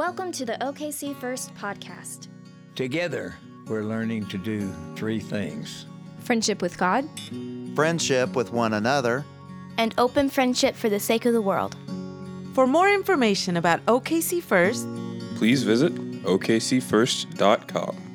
Welcome to the OKC First podcast. Together, we're learning to do three things friendship with God, friendship with one another, and open friendship for the sake of the world. For more information about OKC First, please visit okcfirst.com.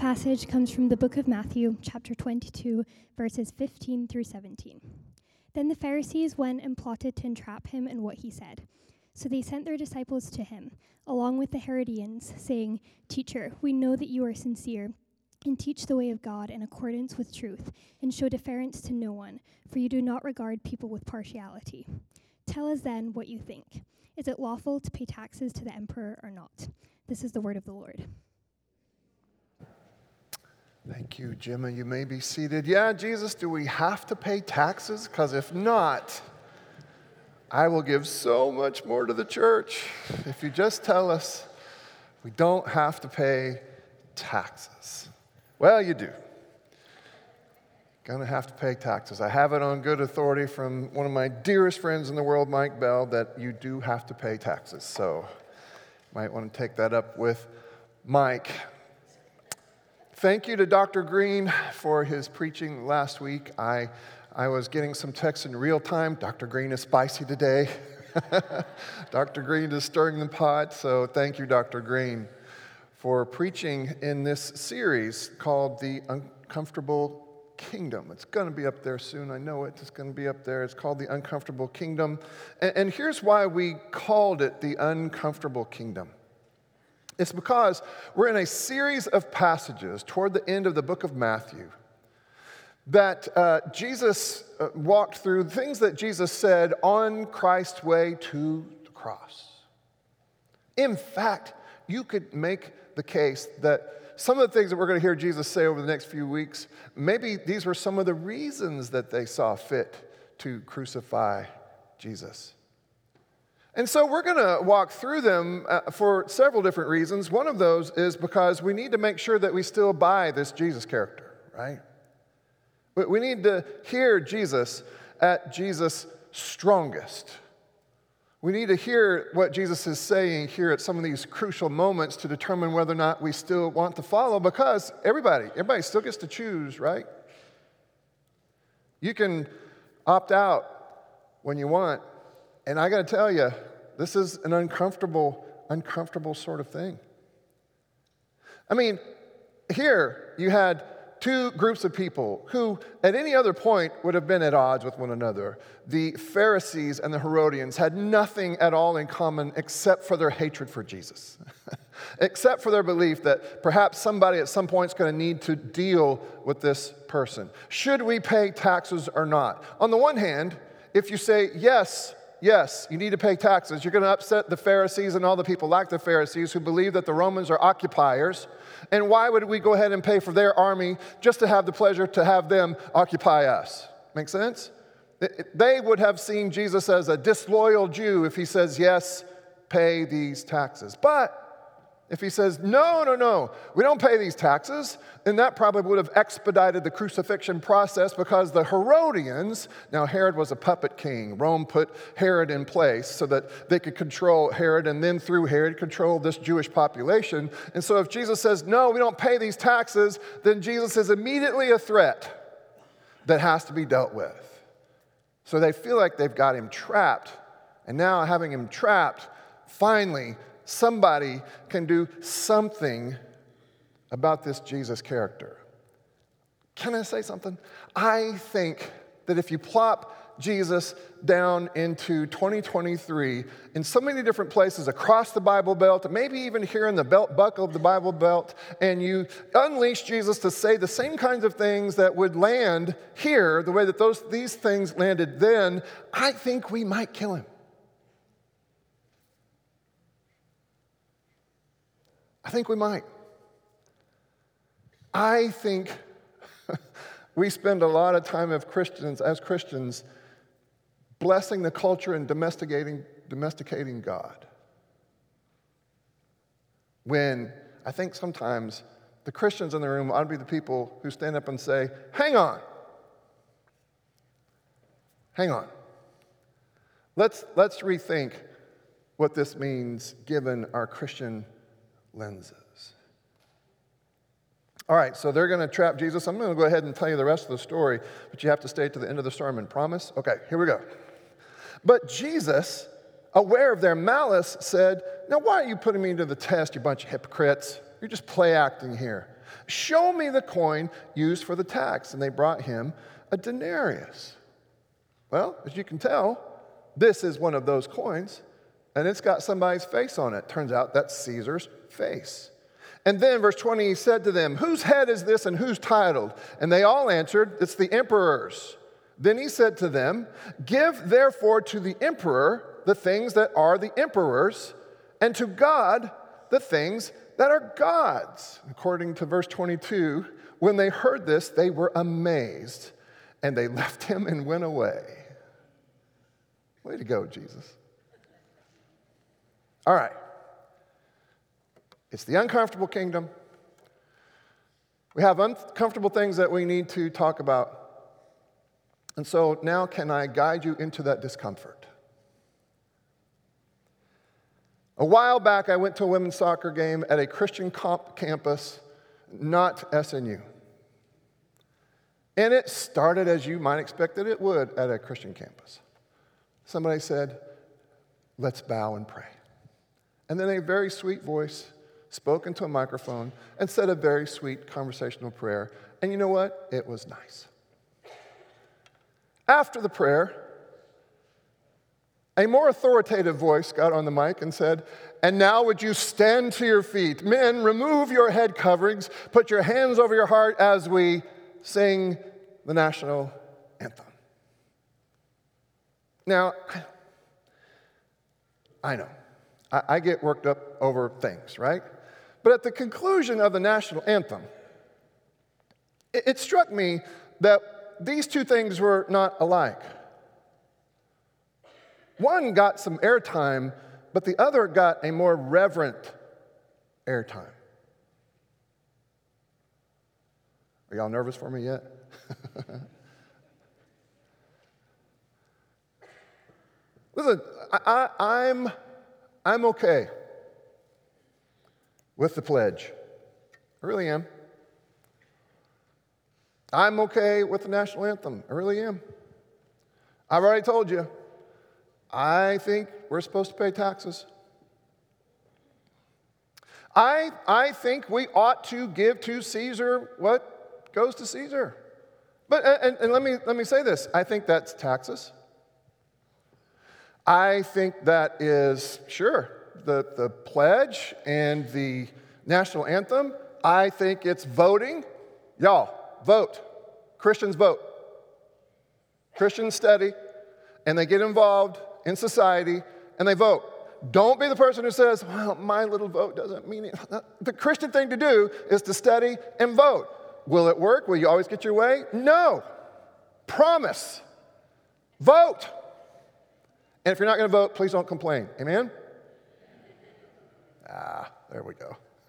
passage comes from the book of Matthew, chapter 22, verses 15 through 17. Then the Pharisees went and plotted to entrap him in what he said. So they sent their disciples to him, along with the Herodians, saying, Teacher, we know that you are sincere and teach the way of God in accordance with truth, and show deference to no one, for you do not regard people with partiality. Tell us then what you think. Is it lawful to pay taxes to the emperor or not? This is the word of the Lord. Thank you, Gemma. You may be seated. Yeah, Jesus, do we have to pay taxes? Because if not, I will give so much more to the church if you just tell us we don't have to pay taxes. Well, you do. Gonna have to pay taxes. I have it on good authority from one of my dearest friends in the world, Mike Bell, that you do have to pay taxes. So, might want to take that up with Mike. Thank you to Dr. Green for his preaching last week. I, I was getting some texts in real time. Dr. Green is spicy today. Dr. Green is stirring the pot, so thank you, Dr. Green, for preaching in this series called The Uncomfortable Kingdom. It's going to be up there soon. I know it. It's going to be up there. It's called The Uncomfortable Kingdom. And, and here's why we called it The Uncomfortable Kingdom. It's because we're in a series of passages toward the end of the book of Matthew that uh, Jesus uh, walked through, things that Jesus said on Christ's way to the cross. In fact, you could make the case that some of the things that we're going to hear Jesus say over the next few weeks, maybe these were some of the reasons that they saw fit to crucify Jesus. And so we're going to walk through them uh, for several different reasons. One of those is because we need to make sure that we still buy this Jesus character, right? We need to hear Jesus at Jesus' strongest. We need to hear what Jesus is saying here at some of these crucial moments to determine whether or not we still want to follow because everybody, everybody still gets to choose, right? You can opt out when you want, and I got to tell you, this is an uncomfortable, uncomfortable sort of thing. I mean, here you had two groups of people who, at any other point, would have been at odds with one another. The Pharisees and the Herodians had nothing at all in common except for their hatred for Jesus, except for their belief that perhaps somebody at some point is going to need to deal with this person. Should we pay taxes or not? On the one hand, if you say, yes, yes, you need to pay taxes. You're going to upset the Pharisees and all the people like the Pharisees who believe that the Romans are occupiers. And why would we go ahead and pay for their army just to have the pleasure to have them occupy us? Make sense? They would have seen Jesus as a disloyal Jew if he says, yes, pay these taxes. But if he says, no, no, no, we don't pay these taxes, then that probably would have expedited the crucifixion process because the Herodians, now Herod was a puppet king. Rome put Herod in place so that they could control Herod and then through Herod control this Jewish population. And so if Jesus says, no, we don't pay these taxes, then Jesus is immediately a threat that has to be dealt with. So they feel like they've got him trapped. And now, having him trapped, finally, somebody can do something about this Jesus character. Can I say something? I think that if you plop Jesus down into 2023 in so many different places across the Bible Belt, maybe even here in the belt buckle of the Bible Belt, and you unleash Jesus to say the same kinds of things that would land here, the way that those, these things landed then, I think we might kill him. I think we might. I think we spend a lot of time as Christians, as Christians, blessing the culture and domesticating, domesticating God. When I think sometimes the Christians in the room ought to be the people who stand up and say, Hang on. Hang on. Let's, let's rethink what this means given our Christian lenses. All right, so they're going to trap Jesus. I'm going to go ahead and tell you the rest of the story, but you have to stay to the end of the sermon. Promise? Okay, here we go. But Jesus, aware of their malice, said, Now, why are you putting me to the test, you bunch of hypocrites? You're just play acting here. Show me the coin used for the tax. And they brought him a denarius. Well, as you can tell, this is one of those coins, and it's got somebody's face on it. Turns out that's Caesar's face. And then, verse 20, he said to them, Whose head is this and who's titled? And they all answered, It's the emperor's. Then he said to them, Give therefore to the emperor the things that are the emperor's, and to God the things that are God's. According to verse 22, when they heard this, they were amazed, and they left him and went away. Way to go, Jesus. All right. It's the uncomfortable kingdom. We have uncomfortable things that we need to talk about. And so now, can I guide you into that discomfort? A while back, I went to a women's soccer game at a Christian comp campus, not SNU. And it started as you might expect that it would at a Christian campus. Somebody said, Let's bow and pray. And then a very sweet voice spoke into a microphone and said a very sweet conversational prayer. And you know what? It was nice. After the prayer, a more authoritative voice got on the mic and said, And now would you stand to your feet? Men, remove your head coverings, put your hands over your heart as we sing the national anthem. Now, I know, I, I get worked up over things, right? But at the conclusion of the national anthem, it, it struck me that these two things were not alike. One got some airtime, but the other got a more reverent airtime. Are y'all nervous for me yet? Listen, I, am I'm, okay with the pledge. I really am. I'm okay with the national anthem. I really am. I've already told you, I think we're supposed to pay taxes. I, I think we ought to give to Caesar what goes to Caesar. But, and, and let, me, let me say this I think that's taxes. I think that is, sure, the, the pledge and the national anthem. I think it's voting. Y'all, vote. Christians vote. Christians study and they get involved in society and they vote. Don't be the person who says, well, my little vote doesn't mean it. The Christian thing to do is to study and vote. Will it work? Will you always get your way? No. Promise. Vote. And if you're not going to vote, please don't complain. Amen? Ah, there we go.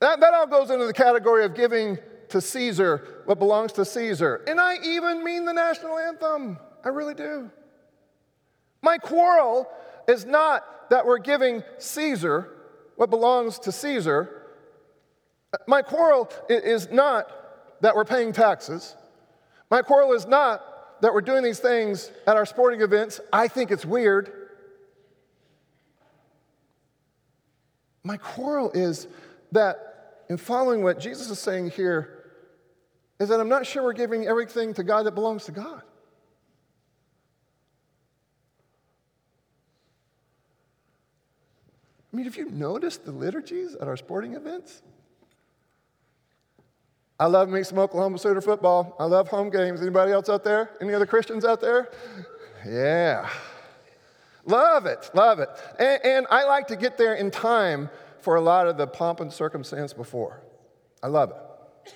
that, that all goes into the category of giving to Caesar what belongs to Caesar. And I even mean the national anthem. I really do. My quarrel is not that we're giving Caesar what belongs to Caesar. My quarrel is not that we're paying taxes. My quarrel is not that we're doing these things at our sporting events, I think it's weird. My quarrel is that in following what Jesus is saying here, is that I'm not sure we're giving everything to God that belongs to God. I mean, have you noticed the liturgies at our sporting events? I love me some Oklahoma Sooner football. I love home games. Anybody else out there? Any other Christians out there? Yeah. Love it, love it. And, and, I like to get there in time for a lot of the pomp and circumstance before. I love it.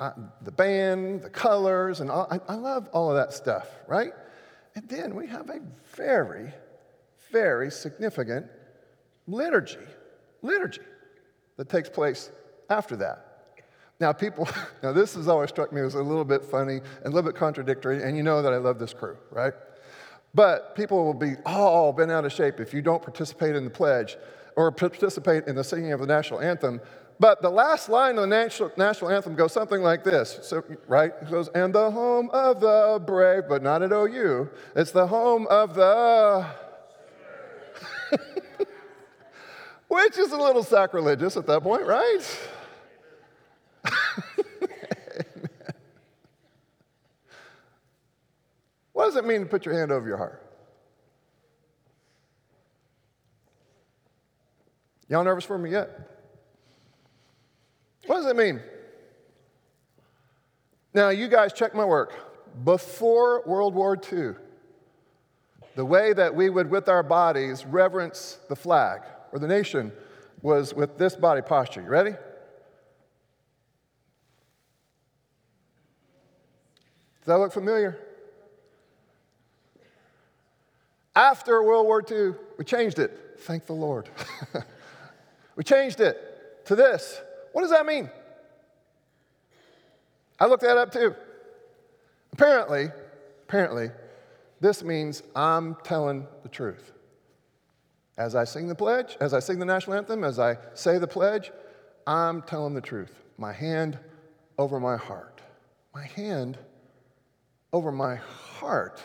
Uh, the band, the colors, and all, I, I love all of that stuff, right? And then we have a very, very significant liturgy, liturgy that takes place after that. Now, people, now this has always struck me as a little bit funny and a little bit contradictory, and you know that I love this crew, right? But people will be all bent out of shape if you don't participate in the pledge or participate in the singing of the national anthem. But the last line of the national, national anthem goes something like this. So, right? It goes, and the home of the brave, but not at OU. It's the home of the. Which is a little sacrilegious at that point, right? Does it mean to put your hand over your heart? Y'all nervous for me yet? What does it mean? Now, you guys check my work. Before World War II, the way that we would, with our bodies, reverence the flag or the nation was with this body posture. You ready? Does that look familiar? After World War II, we changed it. Thank the Lord. We changed it to this. What does that mean? I looked that up too. Apparently, apparently, this means I'm telling the truth. As I sing the pledge, as I sing the national anthem, as I say the pledge, I'm telling the truth. My hand over my heart. My hand over my heart.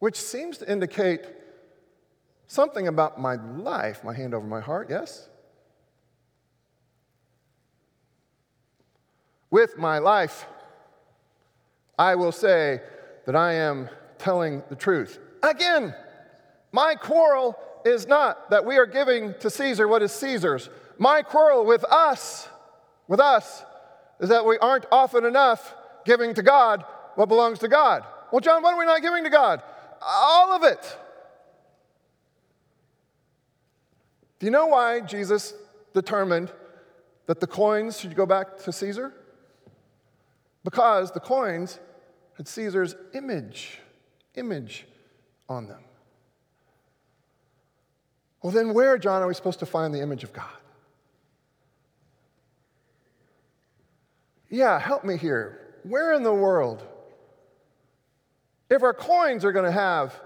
Which seems to indicate something about my life, my hand over my heart, yes? With my life, I will say that I am telling the truth. Again, my quarrel is not that we are giving to Caesar what is Caesar's. My quarrel with us, with us, is that we aren't often enough giving to God what belongs to God. Well, John, what are we not giving to God? All of it. Do you know why Jesus determined that the coins should go back to Caesar? Because the coins had Caesar's image, image on them. Well, then where, John, are we supposed to find the image of God? Yeah, help me here. Where in the world? If our coins are going to have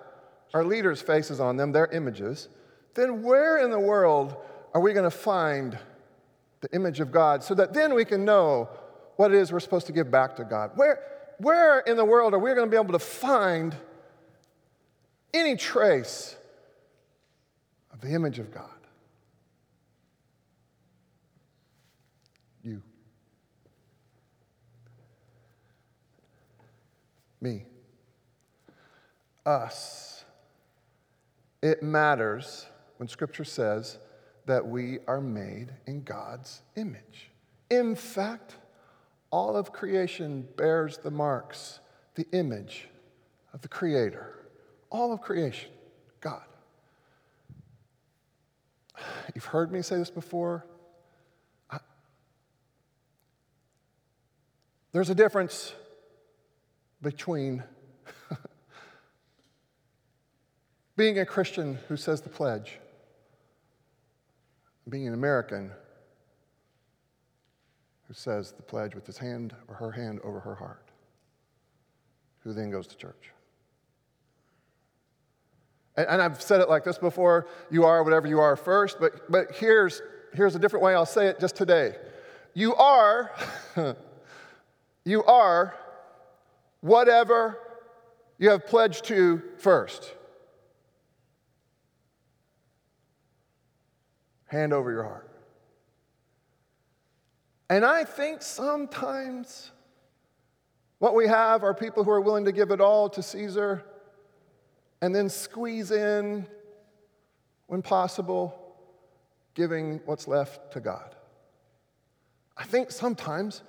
our leaders' faces on them, their images, then where in the world are we going to find the image of God so that then we can know what it is we're supposed to give back to God? Where, where in the world are we going to be able to find any trace of the image of God? You. Me. Us. It matters when Scripture says that we are made in God's image. In fact, all of creation bears the marks, the image of the Creator. All of creation, God. You've heard me say this before. There's a difference between being a Christian who says the pledge being an American who says the pledge with his hand or her hand over her heart, who then goes to church. And, and I've said it like this before you are whatever you are first, but, but here's, here's a different way I'll say it just today. You are, you are whatever you have pledged to first. Hand over your heart. And I think sometimes what we have are people who are willing to give it all to Caesar and then squeeze in, when possible, giving what's left to God. I think sometimes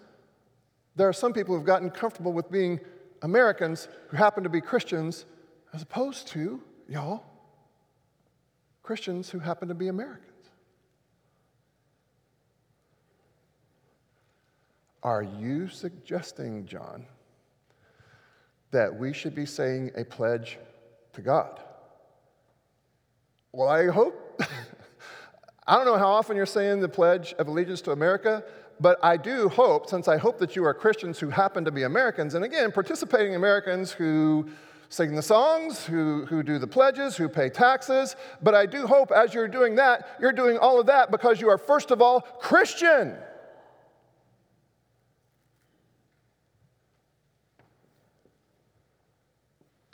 there are some people who've gotten comfortable with being Americans who happen to be Christians as opposed to, y'all, Christians who happen to be Americans. Are you suggesting, John, that we should be saying a pledge to God? Well, I hope. I don't know how often you're saying the Pledge of Allegiance to America, but I do hope, since I hope that you are Christians who happen to be Americans, and again, participating Americans who sing the songs, who, who do the pledges, who pay taxes, but I do hope as you're doing that, you're doing all of that because you are, first of all, Christian.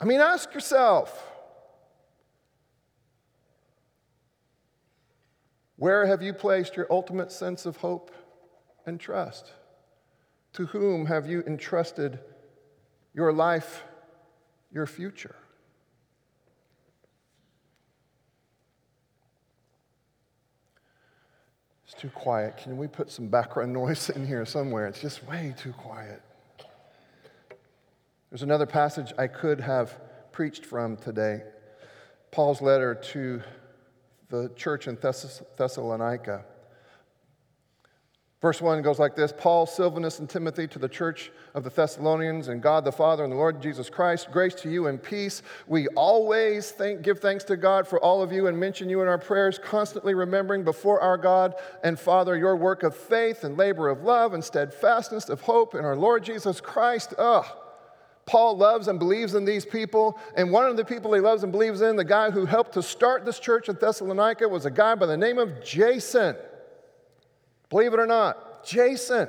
I mean, ask yourself where have you placed your ultimate sense of hope and trust? To whom have you entrusted your life, your future? It's too quiet. Can we put some background noise in here somewhere? It's just way too quiet. There's another passage I could have preached from today Paul's letter to the church in Thess- Thessalonica. Verse 1 goes like this Paul, Silvanus, and Timothy to the church of the Thessalonians, and God the Father and the Lord Jesus Christ, grace to you and peace. We always thank, give thanks to God for all of you and mention you in our prayers, constantly remembering before our God and Father your work of faith and labor of love and steadfastness of hope in our Lord Jesus Christ. Ugh. Paul loves and believes in these people, and one of the people he loves and believes in, the guy who helped to start this church in Thessalonica, was a guy by the name of Jason. Believe it or not, Jason.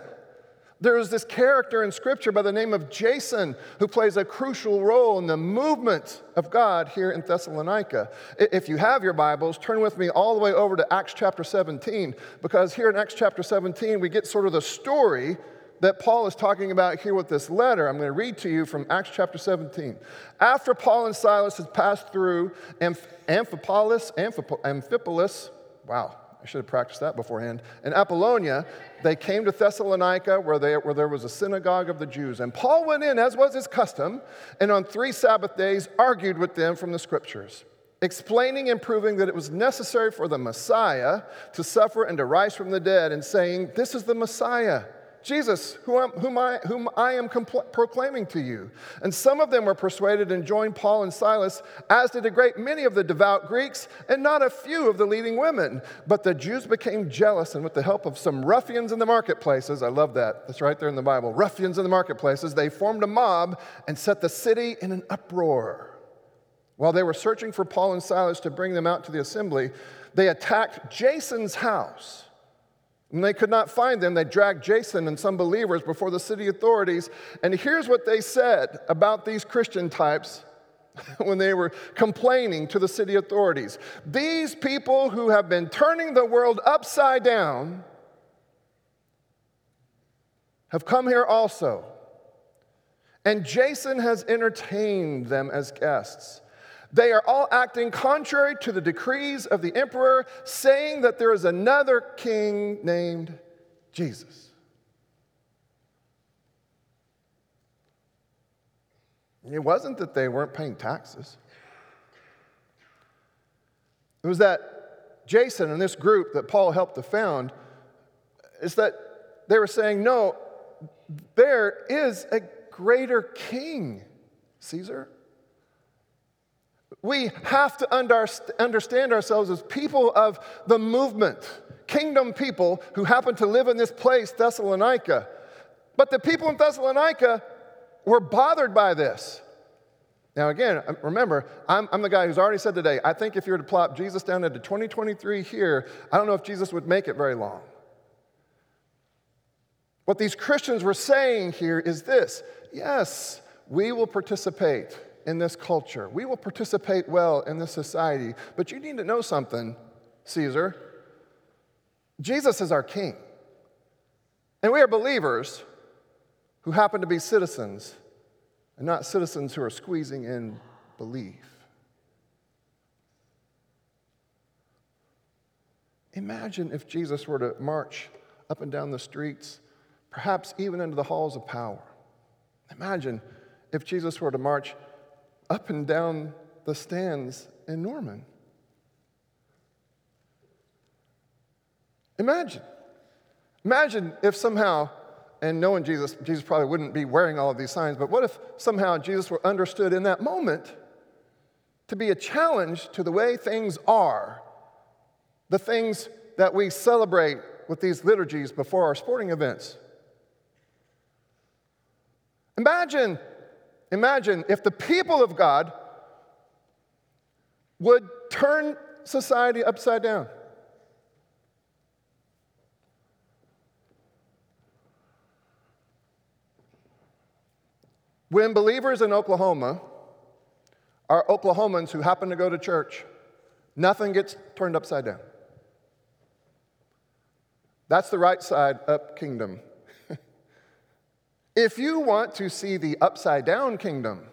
There is this character in Scripture by the name of Jason who plays a crucial role in the movement of God here in Thessalonica. If you have your Bibles, turn with me all the way over to Acts chapter 17, because here in Acts chapter 17, we get sort of the story that Paul is talking about here with this letter. I'm going to read to you from Acts chapter 17. After Paul and Silas had passed through Amphipolis, Amphipolis, wow, I should have practiced that beforehand. In Apollonia, they came to Thessalonica where, they, where there was a synagogue of the Jews. And Paul went in, as was his custom, and on three Sabbath days argued with them from the scriptures explaining and proving that it was necessary for the Messiah to suffer and to rise from the dead, and saying, This is the Messiah. Jesus, whom I, whom I am compl- proclaiming to you. And some of them were persuaded and joined Paul and Silas, as did a great many of the devout Greeks, and not a few of the leading women. But the Jews became jealous, and with the help of some ruffians in the marketplaces, I love that, that's right there in the Bible, ruffians in the marketplaces, they formed a mob and set the city in an uproar. While they were searching for Paul and Silas to bring them out to the assembly, they attacked Jason's house when they could not find them, they dragged Jason and some believers before the city authorities. And here's what they said about these Christian types when they were complaining to the city authorities These people who have been turning the world upside down have come here also. And Jason has entertained them as guests. They are all acting contrary to the decrees of the emperor, saying that there is another king named Jesus. It wasn't that they weren't paying taxes. It was that Jason and this group that Paul helped to found is that they were saying, no, there is a greater king, Caesar. We have to understand ourselves as people of the movement, kingdom people who happen to live in this place, Thessalonica. But the people in Thessalonica were bothered by this. Now, again, um, remember, I'm, I'm, the guy who's already said today, I think if you were to plop Jesus down into 2023 here, I don't know if Jesus would make it very long. What these Christians were saying here is this yes, we will participate in this culture. We will participate well in this society. But you need to know something, Caesar. Jesus is our king. And we are believers who happen to be citizens and not citizens who are squeezing in belief. Imagine if Jesus were to march up and down the streets, perhaps even into the halls of power. Imagine if Jesus were to march up and down the stands in Norman. Imagine. Imagine if somehow, and knowing Jesus, Jesus probably wouldn't be wearing all of these signs, but what if somehow Jesus were understood in that moment to be a challenge to the way things are, the things that we celebrate with these liturgies before our sporting events. Imagine, imagine if the people of God would turn society upside down. When believers in Oklahoma are Oklahomans who happen to go to church, nothing gets turned upside down. That's the right side up kingdom. If you want to see the upside down kingdom,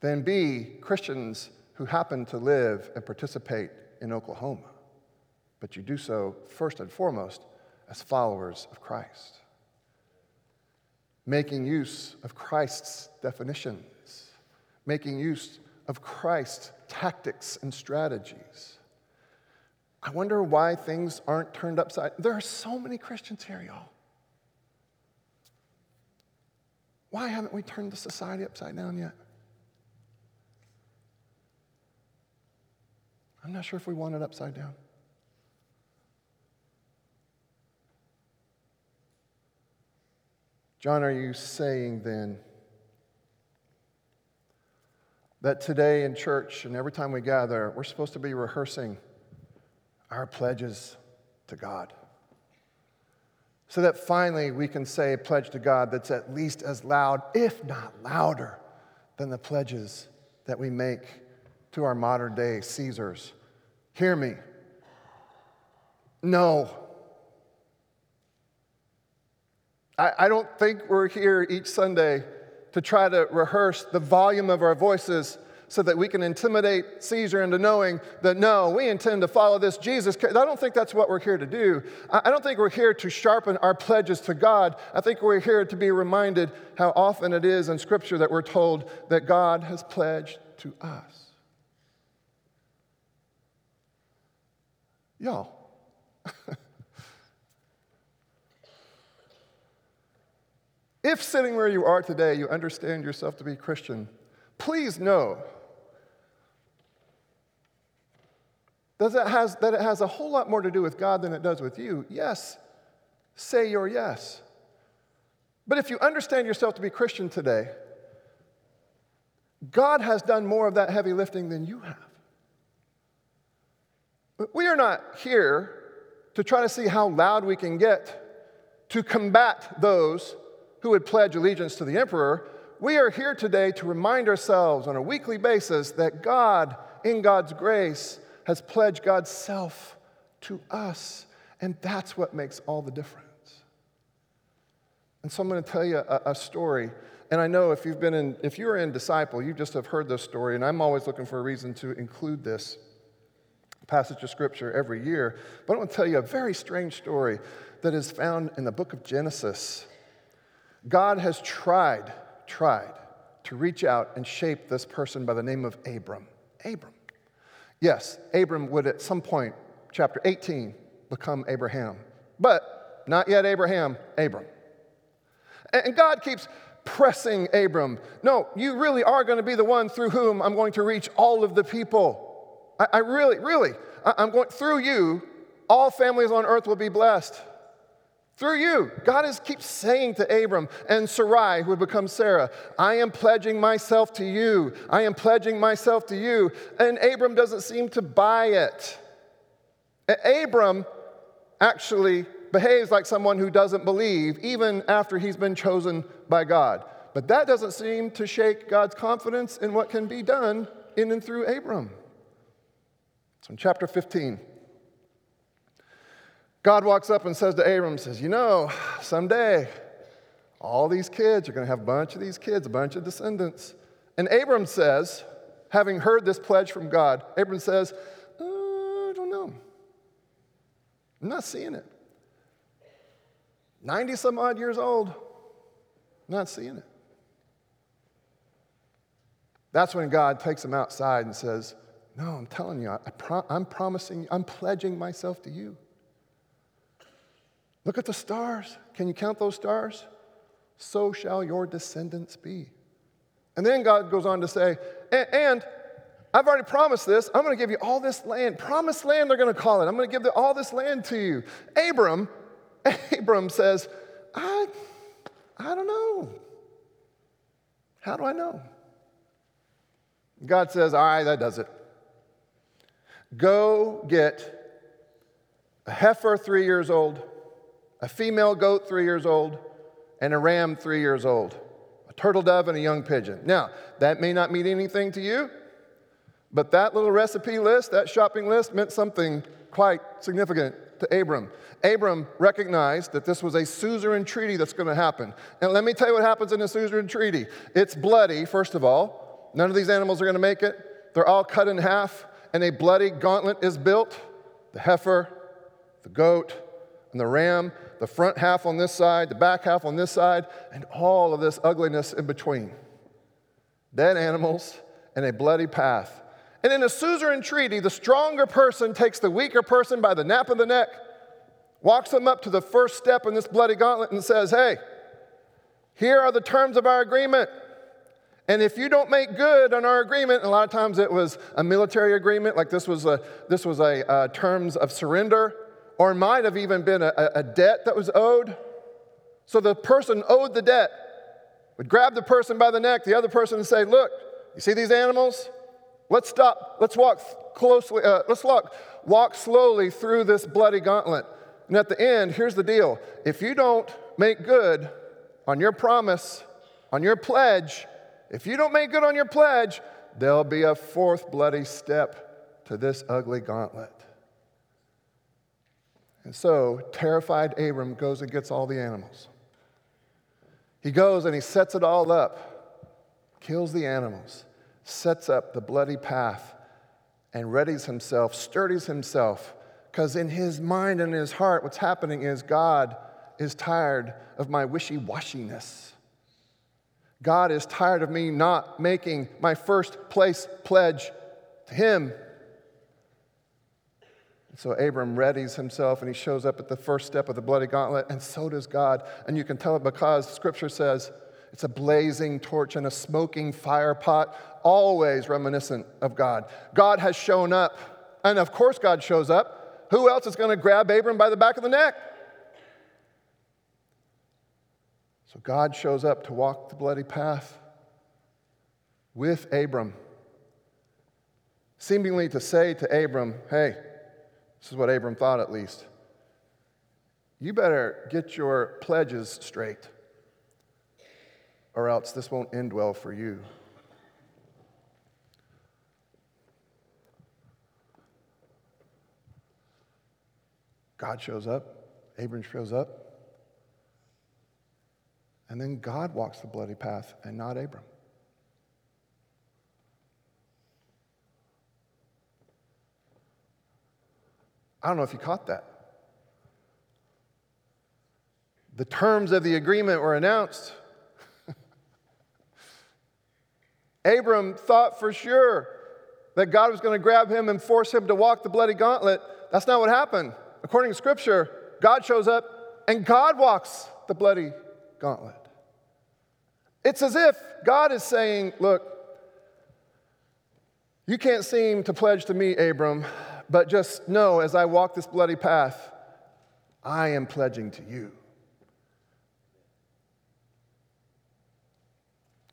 then be Christians who happen to live and participate in Oklahoma. But you do so first and foremost as followers of Christ, making use of Christ's definitions, making use of Christ's tactics and strategies. I wonder why things aren't turned upside. There are so many Christians here, y'all. Why haven't we turned the society upside down yet? I'm not sure if we want it upside down. John, are you saying then that today in church and every time we gather, we're supposed to be rehearsing our pledges to God. So that finally we can say a pledge to God that's at least as loud, if not louder, than the pledges that we make to our modern day Caesars. Hear me. No. I, I don't think we're here each Sunday to try to rehearse the volume of our voices so that we can intimidate Caesar into knowing that no, we intend to follow this Jesus. I don't think that's what we're here to do. I don't think we're here to sharpen our pledges to God. I think we're here to be reminded how often it is in Scripture that we're told that God has pledged to us. Y'all. if sitting where you are today, you understand yourself to be Christian, please know Does it has, that it has a whole lot more to do with God than it does with you? Yes. Say your yes. But if you understand yourself to be Christian today, God has done more of that heavy lifting than you have. We are not here to try to see how loud we can get to combat those who would pledge allegiance to the emperor. We are here today to remind ourselves on a weekly basis that God, in God's grace, has pledged God's self to us. And that's what makes all the difference. And so I'm going to tell you a, a story. And I know if you've been in, if you're in disciple, you just have heard this story. And I'm always looking for a reason to include this passage of scripture every year. But I want to tell you a very strange story that is found in the book of Genesis. God has tried, tried to reach out and shape this person by the name of Abram. Abram. Yes, Abram would at some point, chapter 18, become Abraham. But not yet Abraham, Abram. And God keeps pressing Abram. No, you really are going to be the one through whom I'm going to reach all of the people. I, I really, really, I, I'm going through you, all families on earth will be blessed. Through you, God is keeps saying to Abram and Sarai, who would become Sarah, I am pledging myself to you. I am pledging myself to you. And Abram doesn't seem to buy it. Abram actually behaves like someone who doesn't believe, even after he's been chosen by God. But that doesn't seem to shake God's confidence in what can be done in and through Abram. So in chapter 15, God walks up and says to Abram, says, You know, someday all these kids, you're going to have a bunch of these kids, a bunch of descendants. And Abram says, having heard this pledge from God, Abram says, uh, I don't know. I'm not seeing it. 90 some odd years old, not seeing it. That's when God takes him outside and says, No, I'm telling you, I I'm promising, I'm pledging myself to you. Look at the stars. Can you count those stars? So shall your descendants be. And then God goes on to say, and I've already promised this. I'm going to give you all this land. Promised land, they're going to call it. I'm going to give all this land to you. Abram, Abram says, I, I don't know. How do I know? God says, All right, that does it. Go get a heifer three years old, a female goat three years old, and a ram three years old, a turtle dove and a young pigeon. Now, that may not mean anything to you, but that little recipe list, that shopping list, meant something quite significant to Abram. Abram recognized that this was a suzerain treaty that's going to happen. And let me tell you what happens in a suzerain treaty it's bloody, first of all. None of these animals are going to make it. They're all cut in half, and a bloody gauntlet is built the heifer, the goat, and the ram, the front half on this side, the back half on this side, and all of this ugliness in between. Dead animals and a bloody path. And in a suzerain treaty, the stronger person takes the weaker person by the nape of the neck, walks them up to the first step in this bloody gauntlet, and says, Hey, here are the terms of our agreement. And if you don't make good on our agreement, a lot of times it was a military agreement, like this was a, this was a uh, terms of surrender, or might have even been a, a debt that was owed. So the person owed the debt would grab the person by the neck, the other person, and say, Look, you see these animals? Let's stop. Let's walk closely. Uh, let's walk, walk slowly through this bloody gauntlet. And at the end, here's the deal if you don't make good on your promise, on your pledge, if you don't make good on your pledge, there'll be a fourth bloody step to this ugly gauntlet. And so, terrified Abram goes and gets all the animals. He goes and he sets it all up, kills the animals sets up the bloody path and readies himself, sturdies himself, because in his mind and in his heart, what's happening is God is tired of my wishy washiness. God is tired of me not making my first place pledge to him. So Abram readies himself and he shows up at the first step of the bloody gauntlet, and so does God. And you can tell it because scripture says it's a blazing torch and a smoking fire pot, always reminiscent of God. God has shown up, and of course, God shows up. Who else is going to grab Abram by the back of the neck? So God shows up to walk the bloody path with Abram, seemingly to say to Abram, hey, this is what Abram thought at least. You better get your pledges straight or else this won't end well for you. God shows up, Abram shows up, and then God walks the bloody path and not Abram. I don't know if you caught that. The terms of the agreement were announced. Abram thought for sure that God was going to grab him and force him to walk the bloody gauntlet. That's not what happened. According to Scripture, God shows up and God walks the bloody gauntlet. It's as if God is saying, Look, you can't seem to pledge to me, Abram, but just know as I walk this bloody path, I am pledging to you.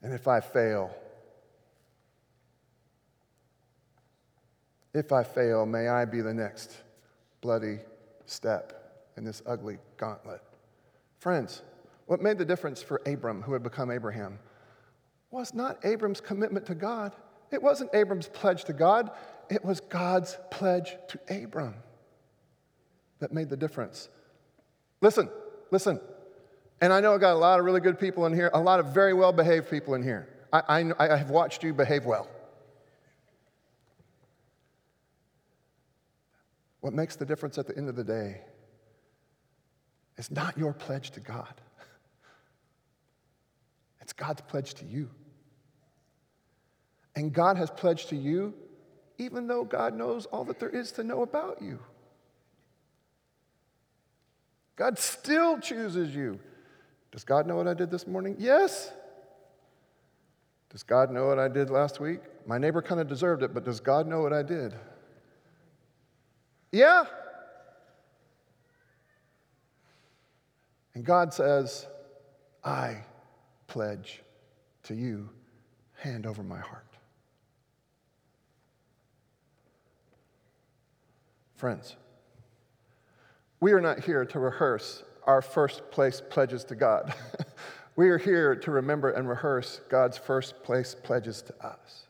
And if I fail, If I fail, may I be the next bloody step in this ugly gauntlet. Friends, what made the difference for Abram, who had become Abraham, was not Abram's commitment to God. It wasn't Abram's pledge to God. It was God's pledge to Abram that made the difference. Listen, listen. And I know I got a lot of really good people in here, a lot of very well behaved people in here. I, I, I have watched you behave well. What makes the difference at the end of the day is not your pledge to God, it's God's pledge to you. And God has pledged to you, even though God knows all that there is to know about you. God still chooses you. Does God know what I did this morning? Yes. Does God know what I did last week? My neighbor kind of deserved it, but does God know what I did? Yeah. And God says, I pledge to you, hand over my heart. Friends, we are not here to rehearse our first place pledges to God. we are here to remember and rehearse God's first place pledges to us.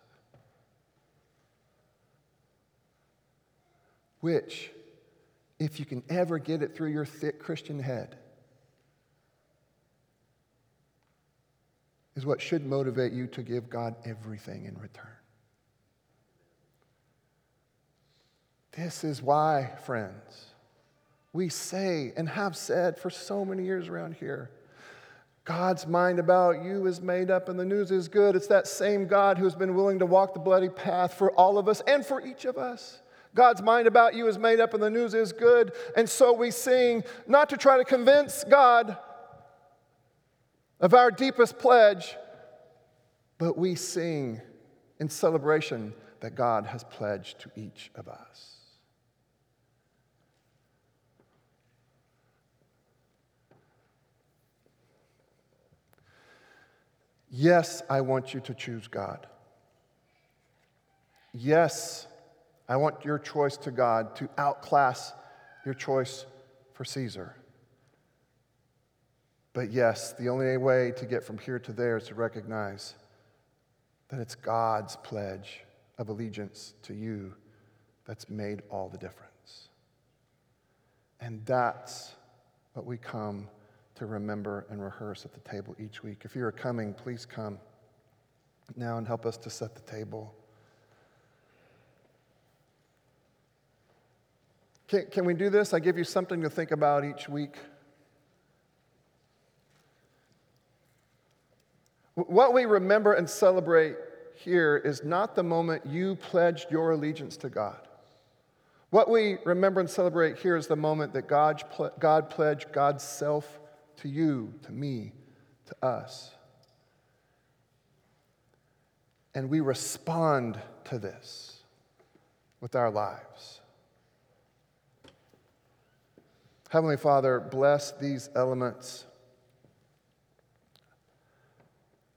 Which, if you can ever get it through your thick Christian head, is what should motivate you to give God everything in return. This is why, friends, we say and have said for so many years around here God's mind about you is made up and the news is good. It's that same God who's been willing to walk the bloody path for all of us and for each of us. God's mind about you is made up and the news is good. And so we sing not to try to convince God of our deepest pledge, but we sing in celebration that God has pledged to each of us. Yes, I want you to choose God. Yes, I want your choice to God to outclass your choice for Caesar. But yes, the only way to get from here to there is to recognize that it's God's pledge of allegiance to you that's made all the difference. And that's what we come to remember and rehearse at the table each week. If you are coming, please come now and help us to set the table. Can, can we do this? I give you something to think about each week. What we remember and celebrate here is not the moment you pledged your allegiance to God. What we remember and celebrate here is the moment that God, God pledged God's self to you, to me, to us. And we respond to this with our lives. Heavenly Father, bless these elements.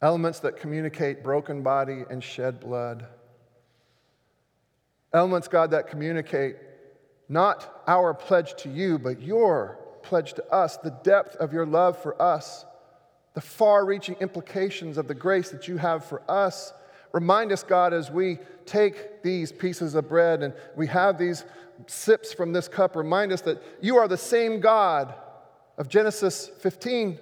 Elements that communicate broken body and shed blood. Elements, God, that communicate not our pledge to you, but your pledge to us, the depth of your love for us, the far reaching implications of the grace that you have for us. Remind us, God, as we take these pieces of bread and we have these sips from this cup, remind us that you are the same God of Genesis 15.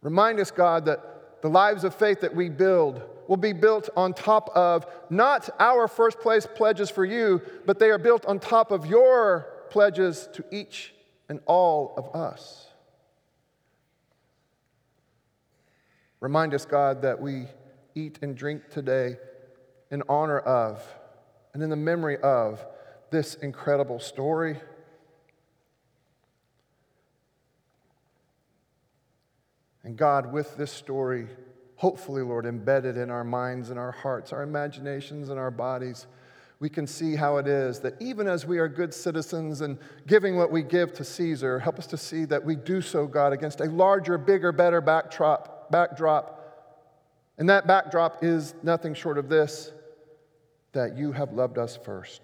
Remind us, God, that the lives of faith that we build will be built on top of not our first place pledges for you, but they are built on top of your pledges to each and all of us. Remind us, God, that we eat and drink today in honor of and in the memory of this incredible story. And God, with this story, hopefully, Lord, embedded in our minds and our hearts, our imaginations and our bodies, we can see how it is that even as we are good citizens and giving what we give to Caesar, help us to see that we do so, God, against a larger, bigger, better backdrop. backdrop. And that backdrop is nothing short of this that you have loved us first.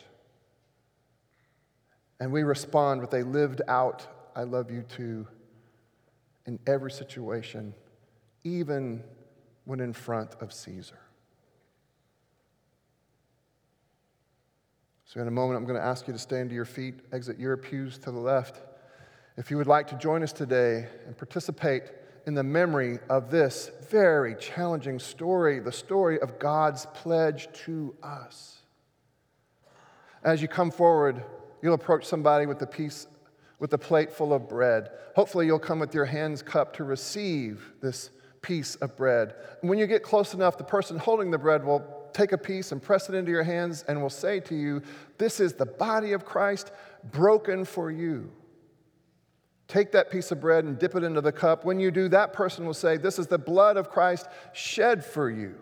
And we respond with a lived out, I love you too, in every situation, even when in front of Caesar. So, in a moment, I'm going to ask you to stand to your feet, exit your pews to the left. If you would like to join us today and participate in the memory of this very challenging story, the story of God's pledge to us. As you come forward, you'll approach somebody with a piece, with a plate full of bread. Hopefully, you'll come with your hands cupped to receive this piece of bread. When you get close enough, the person holding the bread will take a piece and press it into your hands and will say to you, This is the body of Christ broken for you. Take that piece of bread and dip it into the cup. When you do, that person will say, This is the blood of Christ shed for you.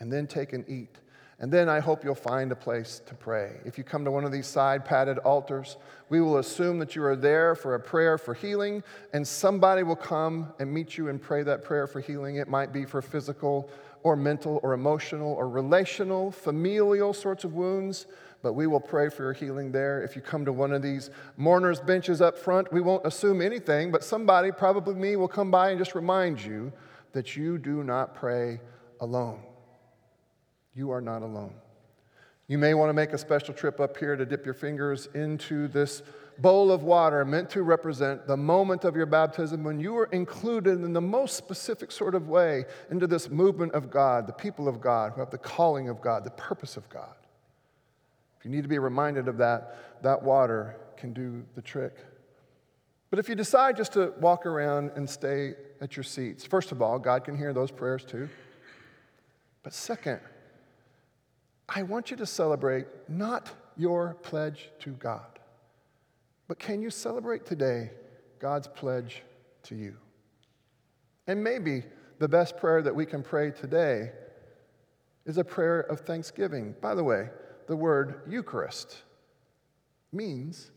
And then take and eat. And then I hope you'll find a place to pray. If you come to one of these side padded altars, we will assume that you are there for a prayer for healing, and somebody will come and meet you and pray that prayer for healing. It might be for physical or mental or emotional or relational, familial sorts of wounds but we will pray for your healing there. If you come to one of these mourners' benches up front, we won't assume anything, but somebody, probably me, will come by and just remind you that you do not pray alone. You are not alone. You may want to make a special trip up here to dip your fingers into this bowl of water meant to represent the moment of your baptism when you were included in the most specific sort of way into this movement of God, the people of God who have the calling of God, the purpose of God. If you need to be reminded of that, that water can do the trick. But if you decide just to walk around and stay at your seats, first of all, God can hear those prayers too. But second, I want you to celebrate not your pledge to God, but can you celebrate today God's pledge to you? And maybe the best prayer that we can pray today is a prayer of thanksgiving. By the way, the word Eucharist means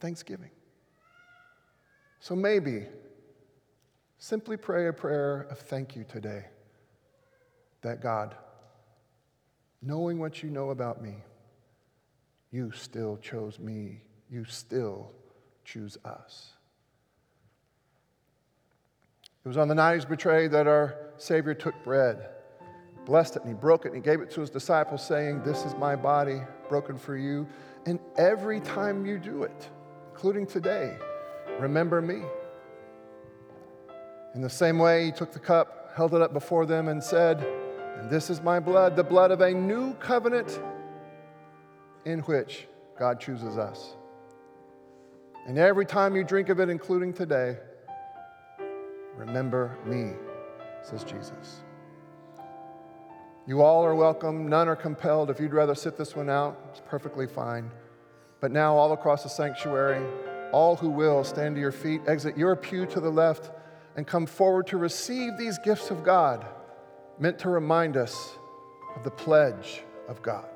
thanksgiving. So maybe simply pray a prayer of thank you today that God, knowing what you know about me, you still chose me. You still choose us. It was on the night he was betrayed that our Savior took bread blessed it and he broke it and he gave it to his disciples, saying, This is my body broken for you. And every time you do it, including today, remember me. In the same way, he took the cup, held it up before them, and said, And this is my blood, the blood of a new covenant in which God chooses us. And every time you drink of it, including today, remember me, says Jesus. You all are welcome. None are compelled. If you'd rather sit this one out, it's perfectly fine. But now, all across the sanctuary, all who will stand to your feet, exit your pew to the left, and come forward to receive these gifts of God, meant to remind us of the pledge of God.